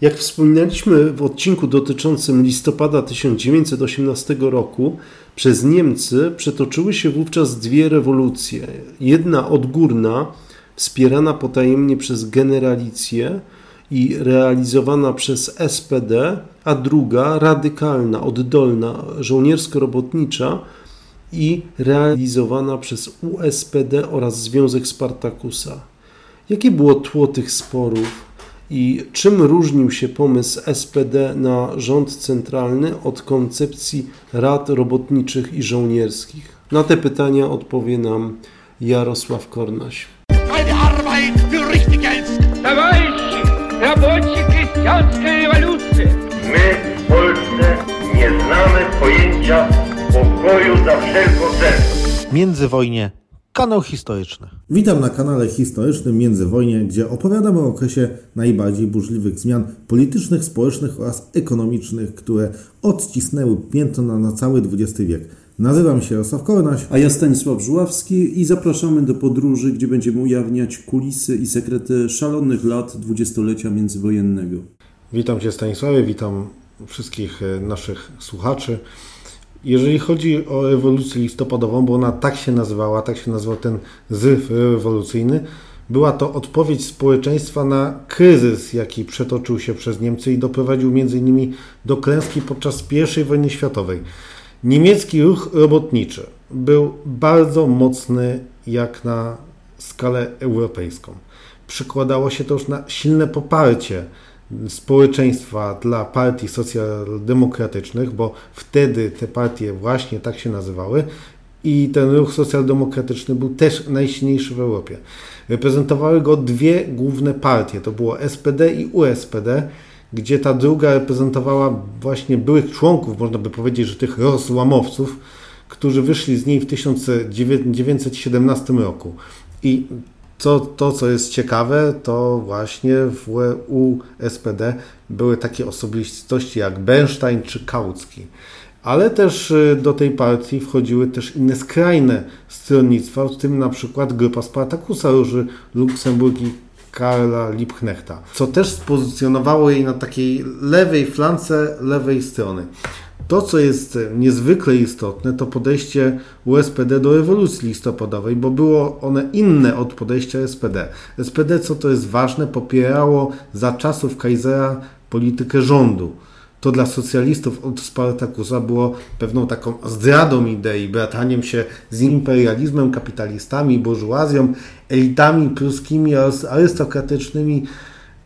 Jak wspominaliśmy w odcinku dotyczącym listopada 1918 roku, przez Niemcy przetoczyły się wówczas dwie rewolucje. Jedna odgórna, wspierana potajemnie przez generalicję i realizowana przez SPD, a druga radykalna, oddolna, żołniersko-robotnicza i realizowana przez USPD oraz Związek Spartakusa. Jakie było tło tych sporów? I czym różnił się pomysł SPD na rząd centralny od koncepcji rad robotniczych i żołnierskich? Na te pytania odpowie nam Jarosław Kornaś. My, Polsce, nie znamy pojęcia pokoju za wszelką cenę. Międzywojnie Kanał historyczny. Witam na kanale historycznym Międzywojnie, gdzie opowiadamy o okresie najbardziej burzliwych zmian politycznych, społecznych oraz ekonomicznych, które odcisnęły piętno na, na cały XX wiek. Nazywam się Jarosław Kornaś. A ja Stanisław Żuławski i zapraszamy do podróży, gdzie będziemy ujawniać kulisy i sekrety szalonych lat dwudziestolecia międzywojennego. Witam Cię Stanisławie, witam wszystkich e, naszych słuchaczy. Jeżeli chodzi o rewolucję listopadową, bo ona tak się nazywała, tak się nazywał ten zryw rewolucyjny, była to odpowiedź społeczeństwa na kryzys, jaki przetoczył się przez Niemcy i doprowadził m.in. do klęski podczas I wojny światowej. Niemiecki ruch robotniczy był bardzo mocny jak na skalę europejską. Przekładało się to już na silne poparcie społeczeństwa dla partii socjaldemokratycznych, bo wtedy te partie właśnie tak się nazywały i ten ruch socjaldemokratyczny był też najsilniejszy w Europie. Reprezentowały go dwie główne partie, to było SPD i USPD, gdzie ta druga reprezentowała właśnie byłych członków, można by powiedzieć, że tych rozłamowców, którzy wyszli z niej w 1917 roku. I to, to, co jest ciekawe, to właśnie w USPD były takie osobistości jak Bernstein czy Kautsky. Ale też y, do tej partii wchodziły też inne skrajne stronnictwa, w tym na przykład grupa Spartakusa Róży Luksemburg i Karla Liebknechta, co też spozycjonowało jej na takiej lewej flance lewej strony. To, co jest niezwykle istotne, to podejście USPD do rewolucji listopadowej, bo było one inne od podejścia SPD. SPD, co to jest ważne, popierało za czasów Kaisera politykę rządu. To dla socjalistów od Spartakusa było pewną taką zdradą idei, brataniem się z imperializmem, kapitalistami, burżuazją, elitami pruskimi oraz arystokratycznymi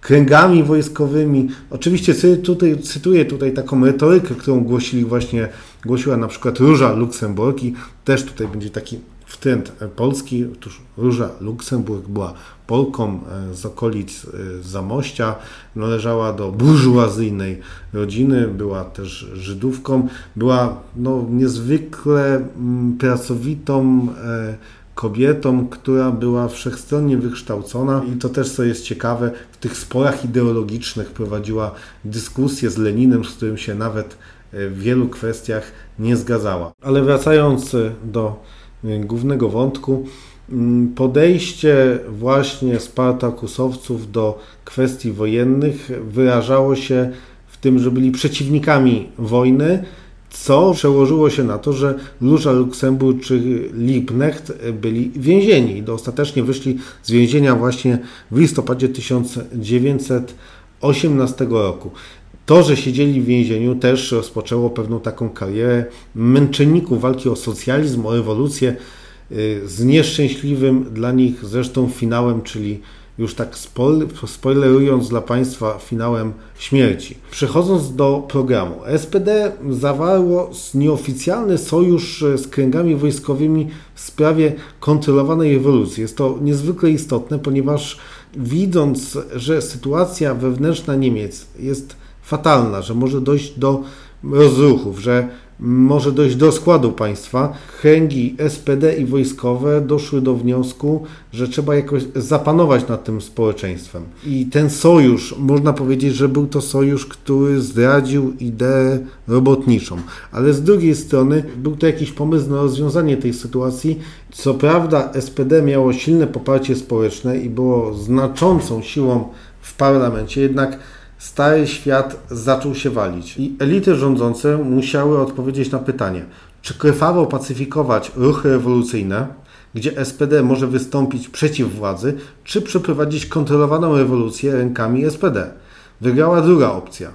kręgami wojskowymi. Oczywiście tutaj, cytuję tutaj taką retorykę, którą głosili właśnie, głosiła na przykład Róża Luksemburg i też tutaj będzie taki wtręt polski. Otóż Róża Luksemburg była Polką e, z okolic e, Zamościa, należała do burżuazyjnej rodziny, była też Żydówką, była no, niezwykle mm, pracowitą e, kobietą, która była wszechstronnie wykształcona i to też, co jest ciekawe, w tych sporach ideologicznych prowadziła dyskusję z Leninem, z którym się nawet w wielu kwestiach nie zgadzała. Ale wracając do głównego wątku, podejście właśnie Spartakusowców do kwestii wojennych wyrażało się w tym, że byli przeciwnikami wojny, co przełożyło się na to, że Róża Luksemburg czy Liebknecht byli więzieni i ostatecznie wyszli z więzienia właśnie w listopadzie 1918 roku. To, że siedzieli w więzieniu też rozpoczęło pewną taką karierę męczenników walki o socjalizm, o rewolucję y, z nieszczęśliwym dla nich zresztą finałem, czyli już tak spoilerując dla Państwa finałem śmierci. Przechodząc do programu, SPD zawarło nieoficjalny sojusz z kręgami wojskowymi w sprawie kontrolowanej rewolucji. Jest to niezwykle istotne, ponieważ widząc, że sytuacja wewnętrzna Niemiec jest fatalna, że może dojść do rozruchów, że może dojść do składu państwa. Kręgi SPD i wojskowe doszły do wniosku, że trzeba jakoś zapanować nad tym społeczeństwem. I ten sojusz, można powiedzieć, że był to sojusz, który zdradził ideę robotniczą. Ale z drugiej strony był to jakiś pomysł na rozwiązanie tej sytuacji. Co prawda SPD miało silne poparcie społeczne i było znaczącą siłą w parlamencie, jednak stary świat zaczął się walić i elity rządzące musiały odpowiedzieć na pytanie, czy krwawo pacyfikować ruchy rewolucyjne, gdzie SPD może wystąpić przeciw władzy, czy przeprowadzić kontrolowaną rewolucję rękami SPD. Wygrała druga opcja.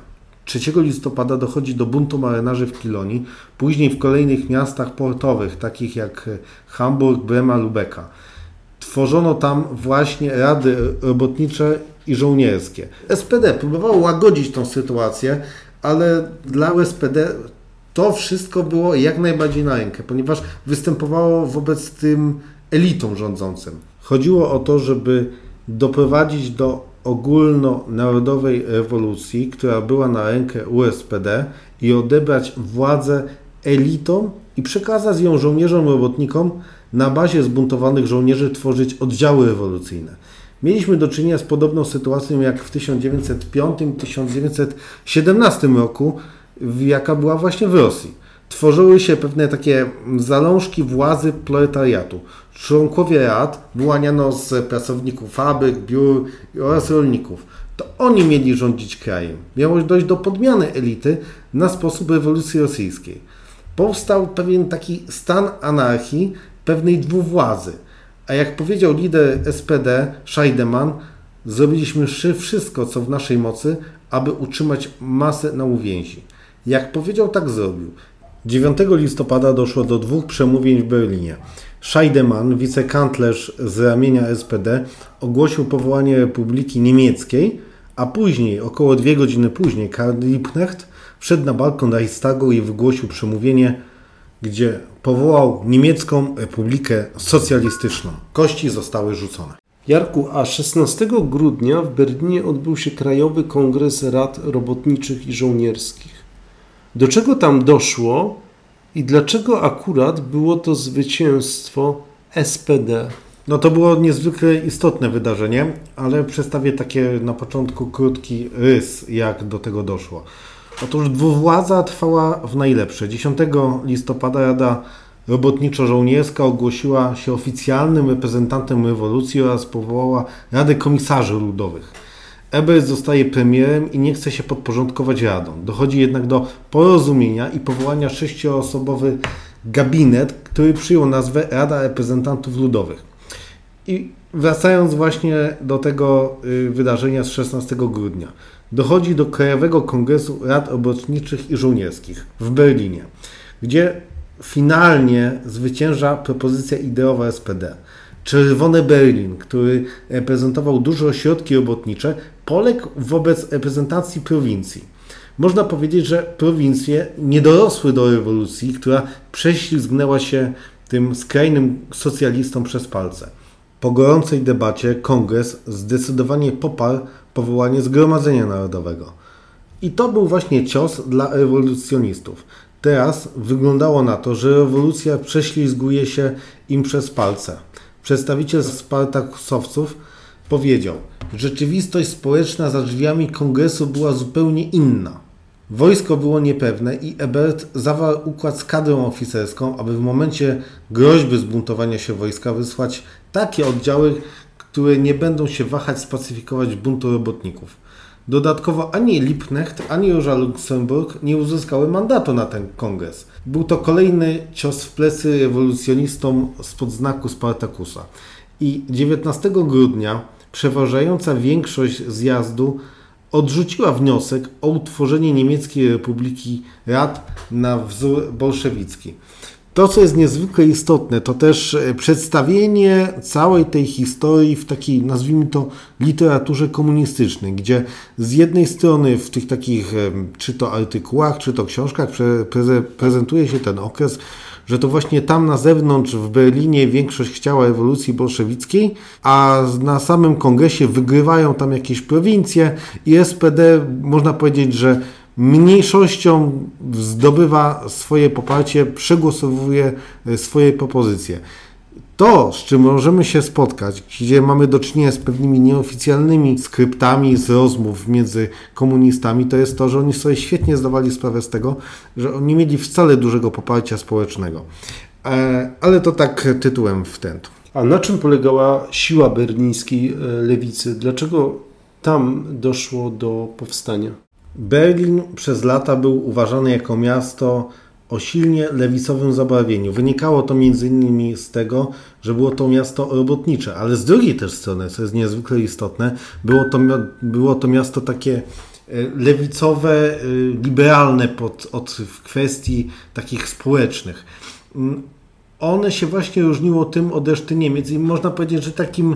3 listopada dochodzi do buntu marynarzy w Kilonii, później w kolejnych miastach portowych, takich jak Hamburg, Brema, Lubeka. Tworzono tam właśnie rady robotnicze i żołnierskie. SPD próbowało łagodzić tą sytuację, ale dla SPD to wszystko było jak najbardziej na rękę, ponieważ występowało wobec tym elitom rządzącym. Chodziło o to, żeby doprowadzić do ogólnonarodowej rewolucji, która była na rękę USPD i odebrać władzę elitom i przekazać ją żołnierzom robotnikom na bazie zbuntowanych żołnierzy tworzyć oddziały rewolucyjne. Mieliśmy do czynienia z podobną sytuacją jak w 1905-1917 roku, jaka była właśnie w Rosji. Tworzyły się pewne takie zalążki władzy proletariatu. Członkowie rad wyłaniano z pracowników fabryk, biur oraz rolników. To oni mieli rządzić krajem. Miało dojść do podmiany elity na sposób rewolucji rosyjskiej. Powstał pewien taki stan anarchii, pewnej dwuwładzy. A jak powiedział lider SPD Scheidemann, zrobiliśmy wszystko, co w naszej mocy, aby utrzymać masę na uwięzi. Jak powiedział, tak zrobił. 9 listopada doszło do dwóch przemówień w Berlinie. Scheidemann, wicekanclerz z ramienia SPD, ogłosił powołanie Republiki Niemieckiej, a później, około dwie godziny później, Karl Liebknecht wszedł na balkon Reichstagu i wygłosił przemówienie, gdzie powołał niemiecką Republikę Socjalistyczną. Kości zostały rzucone. Jarku, a 16 grudnia w Berlinie odbył się Krajowy Kongres Rad Robotniczych i Żołnierskich. Do czego tam doszło i dlaczego akurat było to zwycięstwo SPD? No to było niezwykle istotne wydarzenie, ale przedstawię takie na początku krótki rys, jak do tego doszło. Otóż dwuwładza trwała w najlepsze. 10 listopada Rada Robotniczo-Żołnierska ogłosiła się oficjalnym reprezentantem rewolucji oraz powołała Radę Komisarzy Ludowych. Ebert zostaje premierem i nie chce się podporządkować radą. Dochodzi jednak do porozumienia i powołania sześcioosobowy gabinet, który przyjął nazwę Rada Reprezentantów Ludowych. I wracając właśnie do tego y, wydarzenia z 16 grudnia, dochodzi do Krajowego Kongresu Rad Robotniczych i Żołnierskich w Berlinie, gdzie finalnie zwycięża propozycja ideowa SPD. Czerwony Berlin, który reprezentował duże ośrodki robotnicze, poległ wobec reprezentacji prowincji. Można powiedzieć, że prowincje nie dorosły do rewolucji, która prześlizgnęła się tym skrajnym socjalistom przez palce. Po gorącej debacie kongres zdecydowanie poparł powołanie Zgromadzenia Narodowego. I to był właśnie cios dla rewolucjonistów. Teraz wyglądało na to, że rewolucja prześlizguje się im przez palce. Przedstawiciel Spartakusowców powiedział, rzeczywistość społeczna za drzwiami kongresu była zupełnie inna. Wojsko było niepewne i Ebert zawarł układ z kadrą oficerską, aby w momencie groźby zbuntowania się wojska wysłać takie oddziały, które nie będą się wahać spacyfikować buntu robotników. Dodatkowo ani Liebknecht, ani Róża Luksemburg nie uzyskały mandatu na ten kongres. Był to kolejny cios w plecy rewolucjonistom spod znaku Spartakusa. I 19 grudnia przeważająca większość zjazdu odrzuciła wniosek o utworzenie Niemieckiej Republiki Rad na wzór bolszewicki. To, co jest niezwykle istotne, to też e, przedstawienie całej tej historii w takiej, nazwijmy to, literaturze komunistycznej, gdzie z jednej strony w tych takich, czy to artykułach, czy to książkach prezentuje się ten okres, że to właśnie tam na zewnątrz w Berlinie większość chciała rewolucji bolszewickiej, a na samym kongresie wygrywają tam jakieś prowincje i SPD można powiedzieć, że mniejszością zdobywa swoje poparcie, przegłosowuje e, swoje propozycje. To, z czym możemy się spotkać, gdzie mamy do czynienia z pewnymi nieoficjalnymi skryptami z rozmów między komunistami, to jest to, że oni sobie świetnie zdawali sprawę z tego, że oni nie mieli wcale dużego poparcia społecznego. E, ale to tak tytułem wtrętu. A na czym polegała siła berlińskiej e, lewicy? Dlaczego tam doszło do powstania? Berlin przez lata był uważany jako miasto o silnie lewicowym zabarwieniu. Wynikało to m.in. z tego, że było to miasto robotnicze, ale z drugiej też strony, co jest niezwykle istotne, było to, było to miasto takie e, lewicowe, e, liberalne pod, od w kwestii takich społecznych. Mm, one się właśnie różniło tym od reszty Niemiec i można powiedzieć, że takim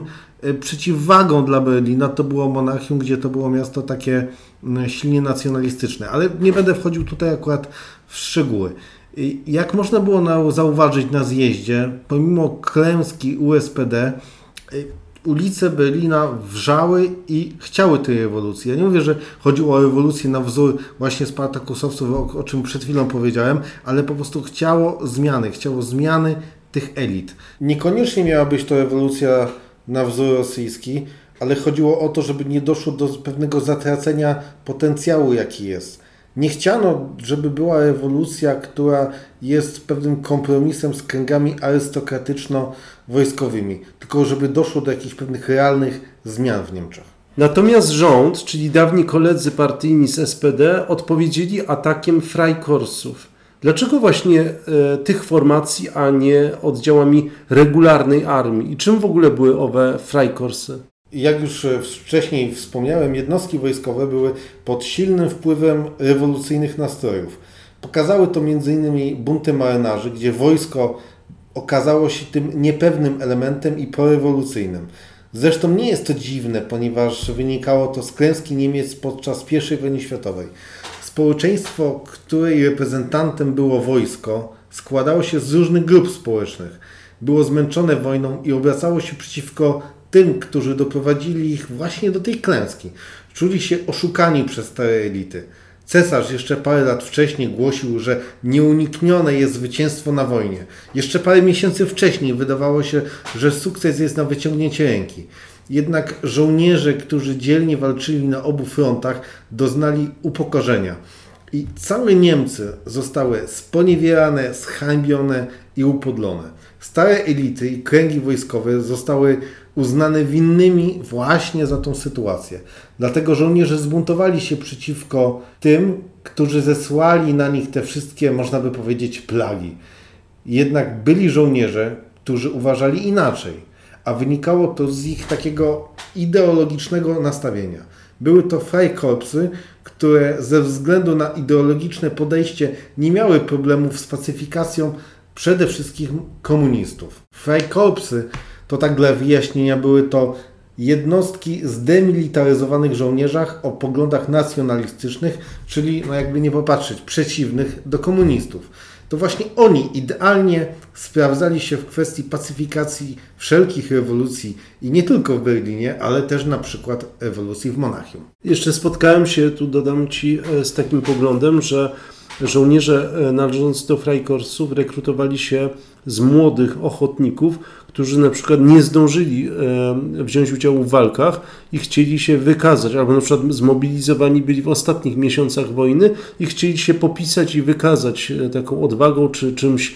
przeciwwagą dla Berlina to było Monachium, gdzie to było miasto takie mm, silnie nacjonalistyczne. Ale nie będę wchodził tutaj akurat w szczegóły. Jak można było zauważyć na zjeździe, pomimo klęski USPD, y, ulice Berlina wrzały i chciały tej rewolucji. Ja nie mówię, że chodziło o rewolucję na wzór właśnie spartakusowców, o, o czym przed chwilą powiedziałem, ale po prostu chciało zmiany, chciało zmiany tych elit. Niekoniecznie miała być to rewolucja na wzór rosyjski, ale chodziło o to, żeby nie doszło do pewnego zatracenia potencjału, jaki jest. Nie chciano, żeby była rewolucja, która jest pewnym kompromisem z kręgami arystokratyczno-wojskowymi, tylko żeby doszło do jakichś pewnych realnych zmian w Niemczech. Natomiast rząd, czyli dawni koledzy partyjni z SPD, odpowiedzieli atakiem Freikorpsów. Dlaczego właśnie e, tych formacji, a nie oddziałami regularnej armii? I czym w ogóle były owe Freikorpsy? Jak już e, wcześniej wspomniałem, jednostki wojskowe były pod silnym wpływem rewolucyjnych nastrojów. Pokazały to m.in. bunty marynarzy, gdzie wojsko okazało się tym niepewnym elementem i porewolucyjnym. Zresztą nie jest to dziwne, ponieważ wynikało to z klęski Niemiec podczas I wojny światowej. Społeczeństwo, której reprezentantem było wojsko, składało się z różnych grup społecznych. Było zmęczone wojną i obracało się przeciwko tym, którzy doprowadzili ich właśnie do tej klęski. Czuli się oszukani przez te elity. Cesarz jeszcze parę lat wcześniej głosił, że nieuniknione jest zwycięstwo na wojnie. Jeszcze parę miesięcy wcześniej wydawało się, że sukces jest na wyciągnięcie ręki. Jednak żołnierze, którzy dzielnie walczyli na obu frontach, doznali upokorzenia. I całe Niemcy zostały sponiewierane, zhańbione i upodlone. Stare elity i kręgi wojskowe zostały uznane winnymi właśnie za tą sytuację. Dlatego żołnierze zbuntowali się przeciwko tym, którzy zesłali na nich te wszystkie, można by powiedzieć, plagi. Jednak byli żołnierze, którzy uważali inaczej, wynikało to z ich takiego ideologicznego nastawienia. Były to Freikorpsy, które ze względu na ideologiczne podejście nie miały problemów z pacyfikacją przede wszystkim komunistów. Freikorpsy to tak dla wyjaśnienia były to jednostki zdemilitaryzowanych żołnierzach o poglądach nacjonalistycznych, czyli no jakby nie popatrzeć, przeciwnych do komunistów. To właśnie oni idealnie sprawdzali się w kwestii pacyfikacji wszelkich rewolucji i nie tylko w Berlinie, ale też na przykład rewolucji w Monachium. Jeszcze spotkałem się, tu dodam Ci, e, z takim poglądem, że żołnierze e, należący do Freikorpsów rekrutowali się z młodych ochotników, którzy na przykład nie zdążyli e, wziąć udziału w walkach i chcieli się wykazać, albo na przykład zmobilizowani byli w ostatnich miesiącach wojny i chcieli się popisać i wykazać e, taką odwagą czy czymś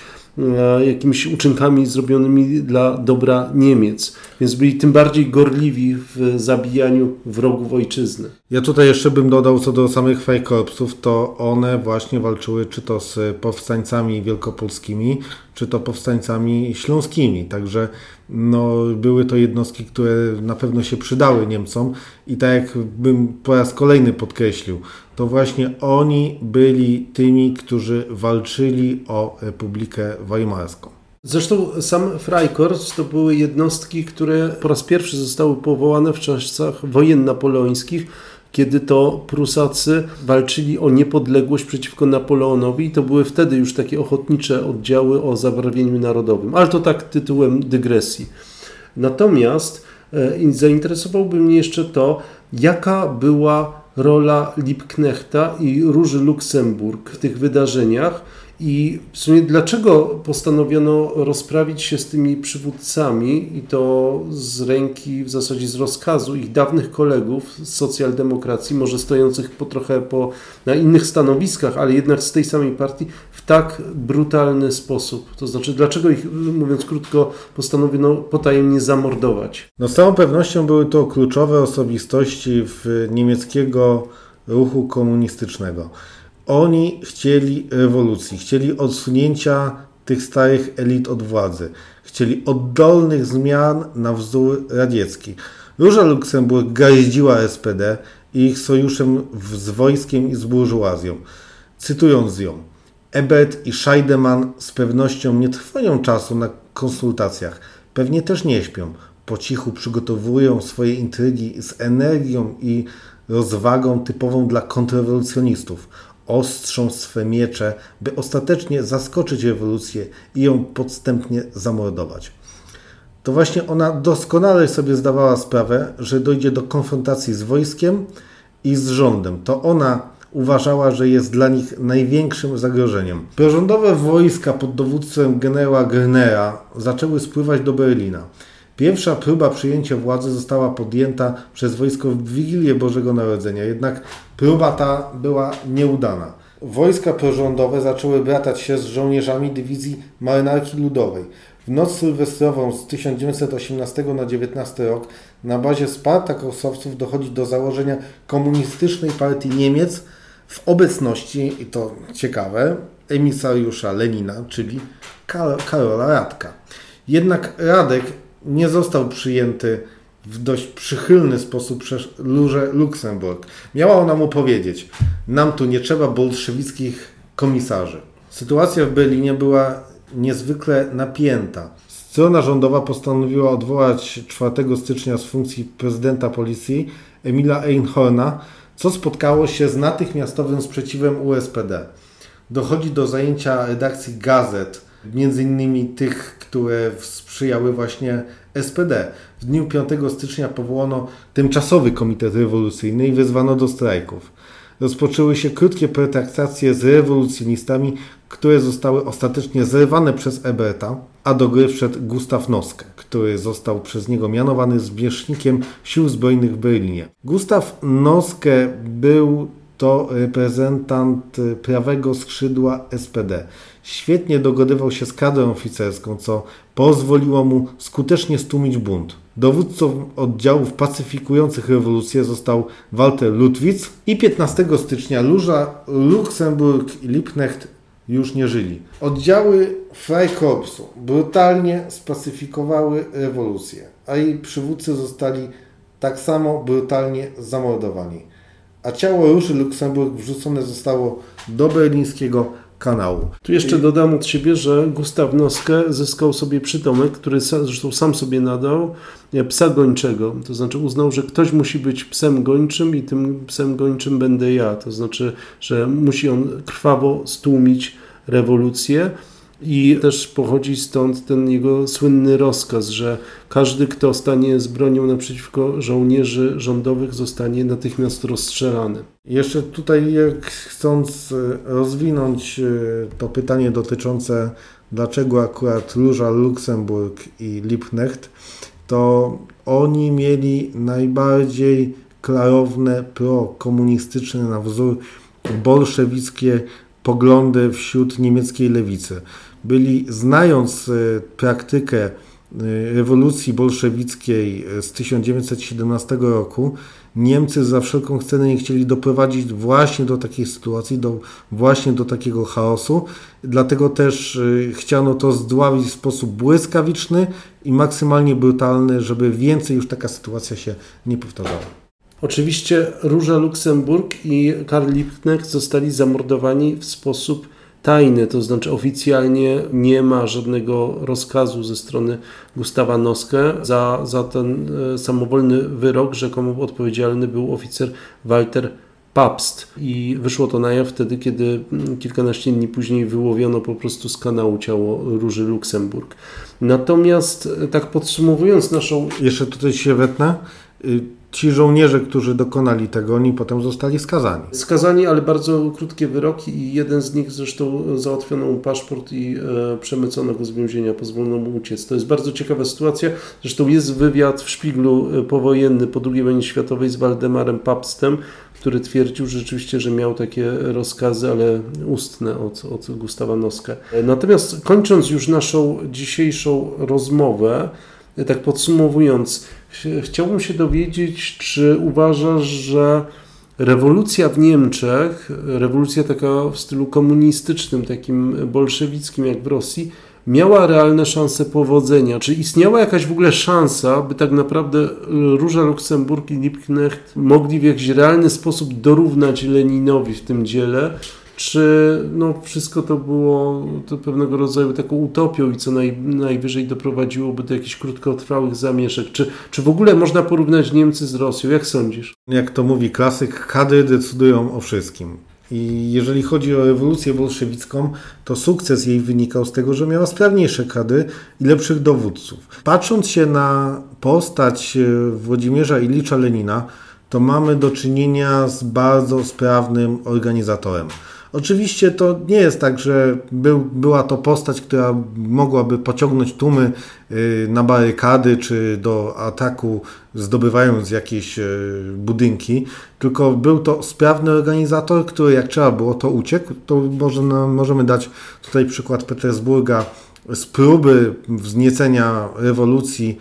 jakimiś uczynkami zrobionymi dla dobra Niemiec. Więc byli tym bardziej gorliwi w zabijaniu wrogów ojczyzny. Ja tutaj jeszcze bym dodał co do samych Freikorpsów, to one właśnie walczyły czy to z powstańcami wielkopolskimi, czy to powstańcami śląskimi. Także no, były to jednostki, które na pewno się przydały Niemcom i tak jak bym po raz kolejny podkreślił, to właśnie oni byli tymi, którzy walczyli o Republikę Weimarską. Zresztą sam Freikorps to były jednostki, które po raz pierwszy zostały powołane w czasach wojen napoleońskich, kiedy to Prusacy walczyli o niepodległość przeciwko Napoleonowi i to były wtedy już takie ochotnicze oddziały o zabarwieniu narodowym, ale to tak tytułem dygresji. Natomiast e, zainteresowałby mnie jeszcze to, jaka była rola Liebknechta i Róży Luksemburg w tych wydarzeniach I w sumie dlaczego postanowiono rozprawić się z tymi przywódcami i to z ręki, w zasadzie z rozkazu ich dawnych kolegów z socjaldemokracji, może stojących po trochę po, na innych stanowiskach, ale jednak z tej samej partii, w tak brutalny sposób? To znaczy, dlaczego ich, mówiąc krótko, postanowiono potajemnie zamordować? No z całą pewnością były to kluczowe osobistości w niemieckiego ruchu komunistycznego. Oni chcieli rewolucji, chcieli odsunięcia tych starych elit od władzy, chcieli oddolnych zmian na wzór radziecki. Róża Luksemburg gardziła SPD i ich sojuszem z wojskiem i z burżuazją. Cytując ją, Ebert i Scheidemann z pewnością nie trwają czasu na konsultacjach, pewnie też nie śpią. Po cichu przygotowują swoje intrygi z energią i rozwagą typową dla kontrrewolucjonistów ostrzą swe miecze, by ostatecznie zaskoczyć rewolucję i ją podstępnie zamordować. To właśnie ona doskonale sobie zdawała sprawę, że dojdzie do konfrontacji z wojskiem i z rządem. To ona uważała, że jest dla nich największym zagrożeniem. Prorządowe wojska pod dowództwem generała Gernera zaczęły spływać do Berlina. Pierwsza próba przyjęcia władzy została podjęta przez wojsko w Wigilię Bożego Narodzenia, jednak próba ta była nieudana. Wojska prorządowe zaczęły bratać się z żołnierzami dywizji Marynarki Ludowej. W noc sylwestrową z 1918 na 19 rok na bazie Spartakosowców dochodzi do założenia komunistycznej partii Niemiec w obecności, i to ciekawe, emisariusza Lenina, czyli Karola Radka. Jednak Radek nie został przyjęty w dość przychylny sposób przez Lurze Luksemburg. Miała ona mu powiedzieć, nam tu nie trzeba bolszewickich komisarzy. Sytuacja w Berlinie była niezwykle napięta. Strona rządowa postanowiła odwołać 4 stycznia z funkcji prezydenta policji Emila Einhorna, co spotkało się z natychmiastowym sprzeciwem USPD. Dochodzi do zajęcia redakcji gazet, między innymi tych, które sprzyjały właśnie SPD. W dniu 5 stycznia powołano tymczasowy komitet rewolucyjny i wezwano do strajków. Rozpoczęły się krótkie pretraktacje z rewolucjonistami, które zostały ostatecznie zerwane przez Eberta, a do gry wszedł Gustaw Noskę, który został przez niego mianowany zwierzchnikiem sił zbrojnych w Berlinie. Gustaw Noskę był to reprezentant prawego skrzydła SPD. Świetnie dogadywał się z kadrą oficerską, co pozwoliło mu skutecznie stłumić bunt. Dowódcą oddziałów pacyfikujących rewolucję został Walter Ludwitz i 15 stycznia Luża, Luksemburg i Liebknecht już nie żyli. Oddziały Freikorpsu brutalnie spacyfikowały rewolucję, a jej przywódcy zostali tak samo brutalnie zamordowani. A ciało Róży Luksemburg wrzucone zostało do berlińskiego kanału. Tu jeszcze dodam od siebie, że Gustaw Noskę zyskał sobie przydomek, który zresztą sam sobie nadał, psa gończego. To znaczy uznał, że ktoś musi być psem gończym i tym psem gończym będę ja. To znaczy, że musi on krwawo stłumić rewolucję. I też pochodzi stąd ten jego słynny rozkaz, że każdy, kto stanie z bronią naprzeciwko żołnierzy rządowych, zostanie natychmiast rozstrzelany. Jeszcze tutaj, chcąc e, rozwinąć e, to pytanie dotyczące, dlaczego akurat Róża Luksemburg i Liebknecht, to oni mieli najbardziej klarowne prokomunistyczne na wzór bolszewickie poglądy wśród niemieckiej lewicy byli, znając e, praktykę e, rewolucji bolszewickiej e, z 1917 roku, Niemcy za wszelką cenę nie chcieli doprowadzić właśnie do takiej sytuacji, do, właśnie do takiego chaosu. Dlatego też chciano to zdławić w sposób błyskawiczny i maksymalnie brutalny, żeby więcej już taka sytuacja się nie powtarzała. Oczywiście Róża Luksemburg i Karl Liebknecht zostali zamordowani w sposób tajny, to znaczy oficjalnie nie ma żadnego rozkazu ze strony Gustawa Noskę. Za, za ten e, samowolny wyrok rzekomo odpowiedzialny był oficer Walter Pabst i wyszło to na jaw wtedy, kiedy mm, kilkanaście dni później wyłowiono po prostu z kanału ciało Róży Luksemburg. Natomiast e, tak podsumowując naszą... Jeszcze tutaj się wetnę. Ci żołnierze, którzy dokonali tego, oni potem zostali skazani. Skazani, ale bardzo krótkie wyroki i jeden z nich zresztą załatwiono mu paszport i e, przemycono go z więzienia, pozwolono mu uciec. To jest bardzo ciekawa sytuacja. Zresztą jest wywiad w Szpiglu e, powojenny po II wojnie światowej z Waldemarem Papstem, który twierdził rzeczywiście, że miał takie rozkazy, ale ustne od, od Gustawa Noska. E, Natomiast kończąc już naszą dzisiejszą rozmowę, tak podsumowując, ch- chciałbym się dowiedzieć, czy uważasz, że rewolucja w Niemczech, rewolucja taka w stylu komunistycznym, takim bolszewickim jak w Rosji, miała realne szanse powodzenia? Czy istniała jakaś w ogóle szansa, by tak naprawdę Róża Luksemburg i Liebknecht mogli w jakiś realny sposób dorównać Leninowi w tym dziele? Czy no, wszystko to było to pewnego rodzaju taką utopią i co naj, najwyżej doprowadziłoby do jakichś krótkotrwałych zamieszek? Czy, czy w ogóle można porównać Niemcy z Rosją? Jak sądzisz? Jak to mówi klasyk, kadry decydują o wszystkim. I jeżeli chodzi o rewolucję bolszewicką, to sukces jej wynikał z tego, że miała sprawniejsze kadry i lepszych dowódców. Patrząc się na postać e, Włodzimierza Ilicza Lenina, to mamy do czynienia z bardzo sprawnym organizatorem. Oczywiście to nie jest tak, że był, była to postać, która mogłaby pociągnąć tłumy y, na barykady czy do ataku, zdobywając jakieś y, budynki, tylko był to sprawny organizator, który jak trzeba było, to uciekł. To może, no, możemy dać tutaj przykład Petersburga z próby wzniecenia rewolucji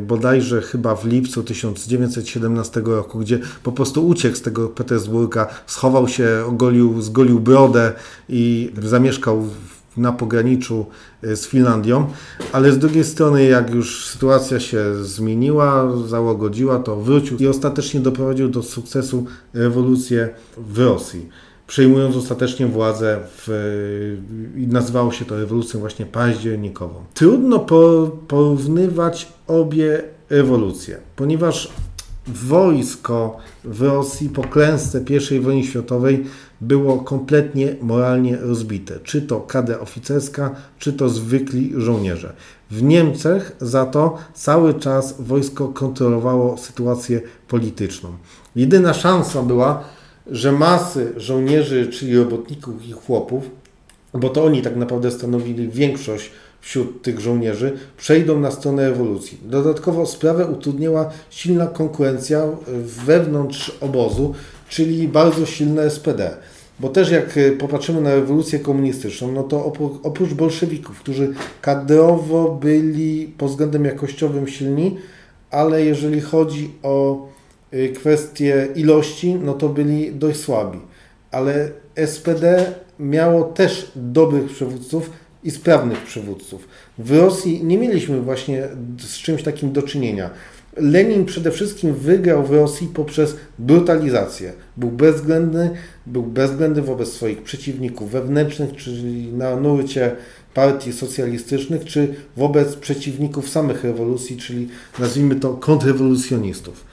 bodajże chyba w lipcu 1917 roku, gdzie po prostu uciekł z tego Petersburga, schował się, ogolił, zgolił brodę i zamieszkał na pograniczu y, z Finlandią, ale z drugiej strony jak już sytuacja się zmieniła, załagodziła, to wrócił i ostatecznie doprowadził do sukcesu rewolucję w Rosji przejmując ostatecznie władzę w, nazywało się to rewolucją właśnie październikową. Trudno po, porównywać obie rewolucje, ponieważ wojsko w Rosji po klęsce I wojny światowej było kompletnie moralnie rozbite. Czy to kadra oficerska, czy to zwykli żołnierze. W Niemczech za to cały czas wojsko kontrolowało sytuację polityczną. Jedyna szansa była, że masy żołnierzy, czyli robotników i chłopów, bo to oni tak naprawdę stanowili większość wśród tych żołnierzy, przejdą na stronę rewolucji. Dodatkowo sprawę utrudniała silna konkurencja wewnątrz obozu, czyli bardzo silne SPD. Bo też jak y, popatrzymy na rewolucję komunistyczną, no to oprócz bolszewików, którzy kadrowo byli pod względem jakościowym silni, ale jeżeli chodzi o y, kwestię ilości, no to byli dość słabi. Ale SPD miało też dobrych przywódców i sprawnych przywódców. W Rosji nie mieliśmy właśnie z czymś takim do czynienia. Lenin przede wszystkim wygrał w Rosji poprzez brutalizację. Był bezwzględny, był bezwzględny wobec swoich przeciwników wewnętrznych, czyli na nurcie partii socjalistycznych, czy wobec przeciwników samych rewolucji, czyli nazwijmy to kontrrewolucjonistów.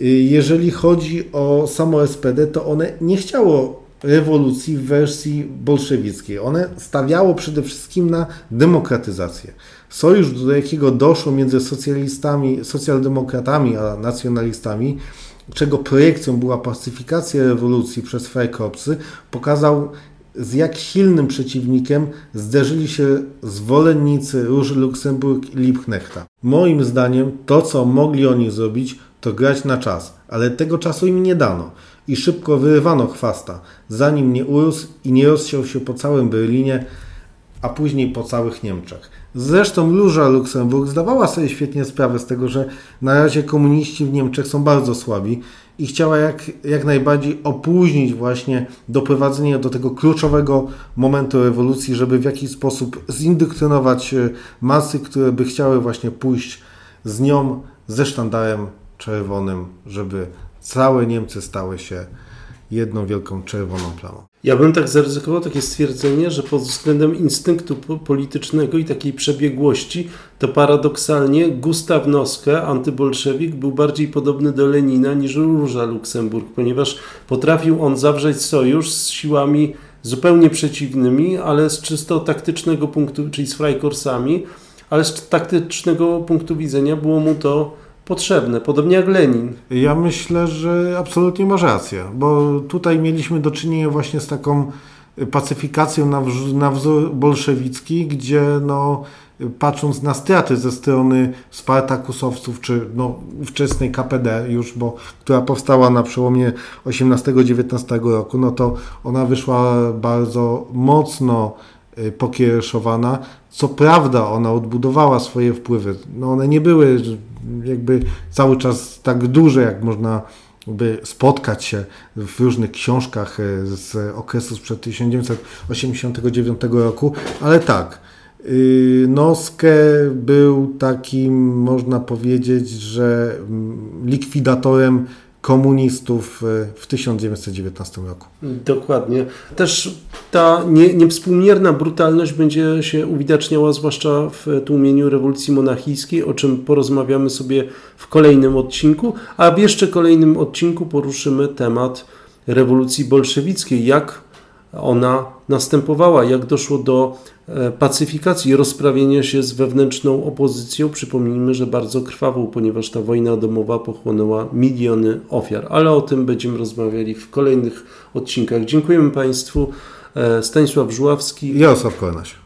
Jeżeli chodzi o samo SPD, to one nie chciało rewolucji w wersji bolszewickiej. One stawiało przede wszystkim na demokratyzację. Sojusz, do jakiego doszło między socjalistami, socjaldemokratami a nacjonalistami, czego projekcją była pacyfikacja rewolucji przez Freikorpsy, pokazał z jak silnym przeciwnikiem zderzyli się zwolennicy Róży Luksemburg i Liebknechta. Moim zdaniem to, co mogli oni zrobić, to grać na czas, ale tego czasu im nie dano i szybko wyrywano chwasta, zanim nie urósł i nie rozsiał się po całym Berlinie, a później po całych Niemczech. Zresztą Róża Luksemburg zdawała sobie świetnie sprawę z tego, że na razie komuniści w Niemczech są bardzo słabi i chciała jak, jak najbardziej opóźnić właśnie doprowadzenie do tego kluczowego momentu rewolucji, żeby w jakiś sposób zindoktrynować e, masy, które by chciały właśnie pójść z nią, ze sztandarem czerwonym, żeby całe Niemcy stały się jedną wielką czerwoną plamą. Ja bym tak zaryzykował takie stwierdzenie, że pod względem instynktu po- politycznego i takiej przebiegłości, to paradoksalnie Gustaw Noske, antybolszewik, był bardziej podobny do Lenina niż Róża Luksemburg, ponieważ potrafił on zawrzeć sojusz z siłami zupełnie przeciwnymi, ale z czysto taktycznego punktu, czyli z Freikorpsami, ale z taktycznego punktu widzenia było mu to potrzebne, podobnie jak Lenin. Ja myślę, że absolutnie masz rację, bo tutaj mieliśmy do czynienia właśnie z taką pacyfikacją na, na wzór bolszewicki, gdzie no, patrząc na straty ze strony Spartakusowców, czy no, wczesnej KPD już, bo, która powstała na przełomie 18-19 roku, no to ona wyszła bardzo mocno y, pokiereszowana. Co prawda ona odbudowała swoje wpływy. No one nie były jakby cały czas tak duże, jak można by spotkać się w różnych książkach y, z okresu sprzed 1989 roku, ale tak, y, Noskę był takim, można powiedzieć, że mm, likwidatorem komunistów y, w 1919 roku. Dokładnie. Też ta nie, niewspółmierna brutalność będzie się uwidaczniała zwłaszcza w tłumieniu rewolucji monachijskiej, o czym porozmawiamy sobie w kolejnym odcinku, a w jeszcze kolejnym odcinku poruszymy temat rewolucji bolszewickiej, jak ona następowała, jak doszło do e, pacyfikacji, rozprawienia się z wewnętrzną opozycją. Przypomnijmy, że bardzo krwawą, ponieważ ta wojna domowa pochłonęła miliony ofiar, ale o tym będziemy rozmawiali w kolejnych odcinkach. Dziękujemy Państwu. E, Stanisław Żuławski. Jarosław Kornaś.